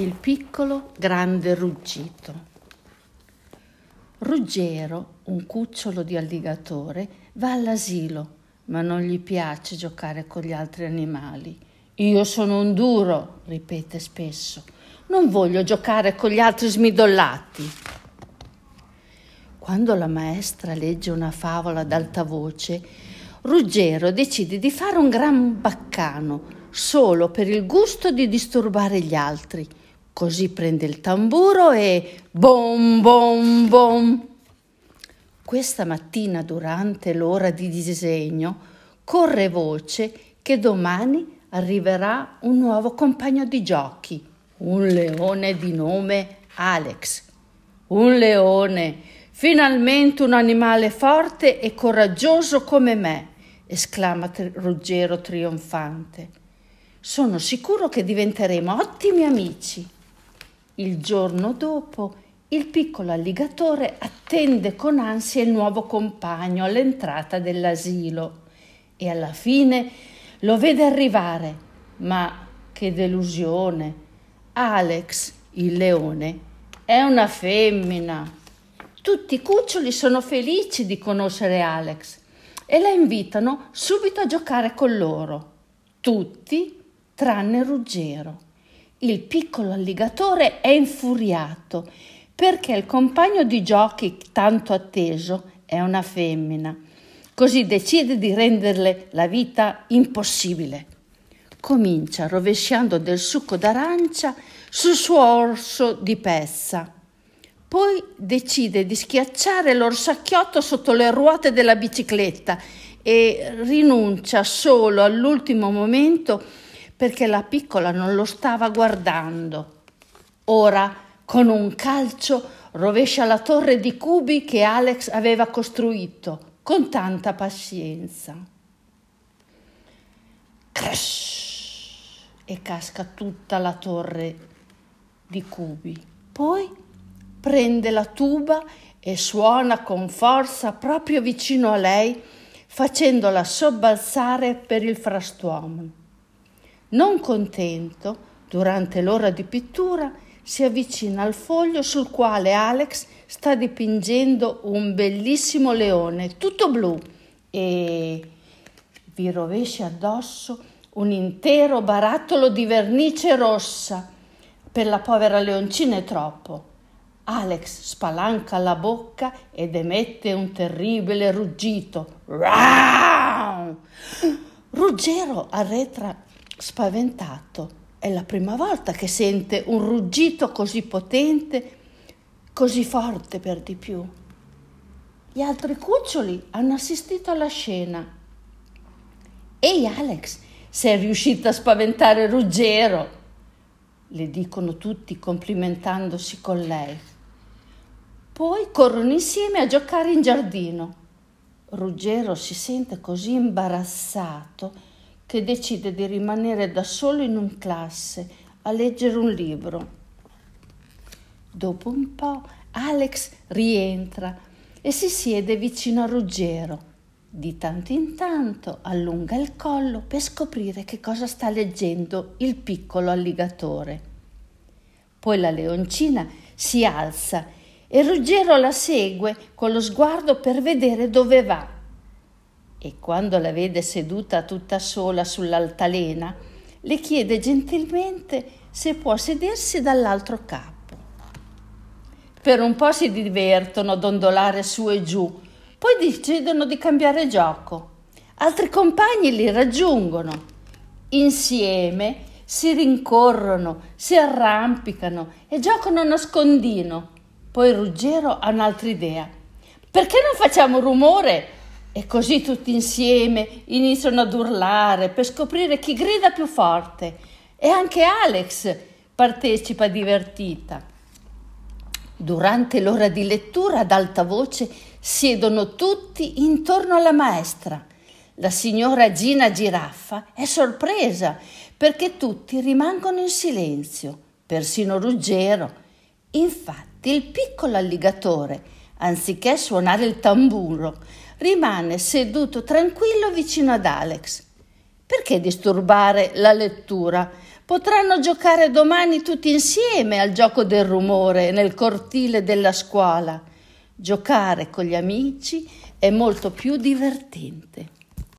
Il piccolo grande ruggito. Ruggero, un cucciolo di alligatore, va all'asilo, ma non gli piace giocare con gli altri animali. Io sono un duro, ripete spesso. Non voglio giocare con gli altri smidollati. Quando la maestra legge una favola ad alta voce, Ruggero decide di fare un gran baccano solo per il gusto di disturbare gli altri Così prende il tamburo e bom bom bom. Questa mattina, durante l'ora di disegno, corre voce che domani arriverà un nuovo compagno di giochi, un leone di nome Alex. Un leone, finalmente un animale forte e coraggioso come me, esclama Ruggero trionfante. Sono sicuro che diventeremo ottimi amici. Il giorno dopo il piccolo alligatore attende con ansia il nuovo compagno all'entrata dell'asilo e alla fine lo vede arrivare. Ma che delusione! Alex, il leone, è una femmina. Tutti i cuccioli sono felici di conoscere Alex e la invitano subito a giocare con loro. Tutti tranne Ruggero. Il piccolo alligatore è infuriato perché il compagno di giochi tanto atteso è una femmina. Così decide di renderle la vita impossibile. Comincia rovesciando del succo d'arancia sul suo orso di pezza. Poi decide di schiacciare l'orsacchiotto sotto le ruote della bicicletta e rinuncia solo all'ultimo momento perché la piccola non lo stava guardando. Ora, con un calcio, rovescia la torre di cubi che Alex aveva costruito con tanta pazienza. Crash! E casca tutta la torre di cubi. Poi prende la tuba e suona con forza proprio vicino a lei, facendola sobbalzare per il frastuono. Non contento, durante l'ora di pittura, si avvicina al foglio sul quale Alex sta dipingendo un bellissimo leone, tutto blu, e vi rovescia addosso un intero barattolo di vernice rossa. Per la povera leoncina è troppo. Alex spalanca la bocca ed emette un terribile ruggito. Ruggero arretra spaventato. È la prima volta che sente un ruggito così potente, così forte per di più. Gli altri cuccioli hanno assistito alla scena. Ehi Alex, sei riuscita a spaventare Ruggero, le dicono tutti complimentandosi con lei. Poi corrono insieme a giocare in giardino. Ruggero si sente così imbarazzato che decide di rimanere da solo in un classe a leggere un libro. Dopo un po' Alex rientra e si siede vicino a Ruggero. Di tanto in tanto allunga il collo per scoprire che cosa sta leggendo il piccolo alligatore. Poi la leoncina si alza e Ruggero la segue con lo sguardo per vedere dove va e quando la vede seduta tutta sola sull'altalena, le chiede gentilmente se può sedersi dall'altro capo. Per un po' si divertono a dondolare su e giù, poi decidono di cambiare gioco. Altri compagni li raggiungono. Insieme si rincorrono, si arrampicano e giocano a nascondino. Poi Ruggero ha un'altra idea. Perché non facciamo rumore? E così tutti insieme iniziano ad urlare per scoprire chi grida più forte. E anche Alex partecipa divertita. Durante l'ora di lettura ad alta voce siedono tutti intorno alla maestra. La signora Gina Giraffa è sorpresa perché tutti rimangono in silenzio, persino Ruggero. Infatti il piccolo alligatore, anziché suonare il tamburo, rimane seduto tranquillo vicino ad Alex. Perché disturbare la lettura? Potranno giocare domani tutti insieme al gioco del rumore nel cortile della scuola. Giocare con gli amici è molto più divertente.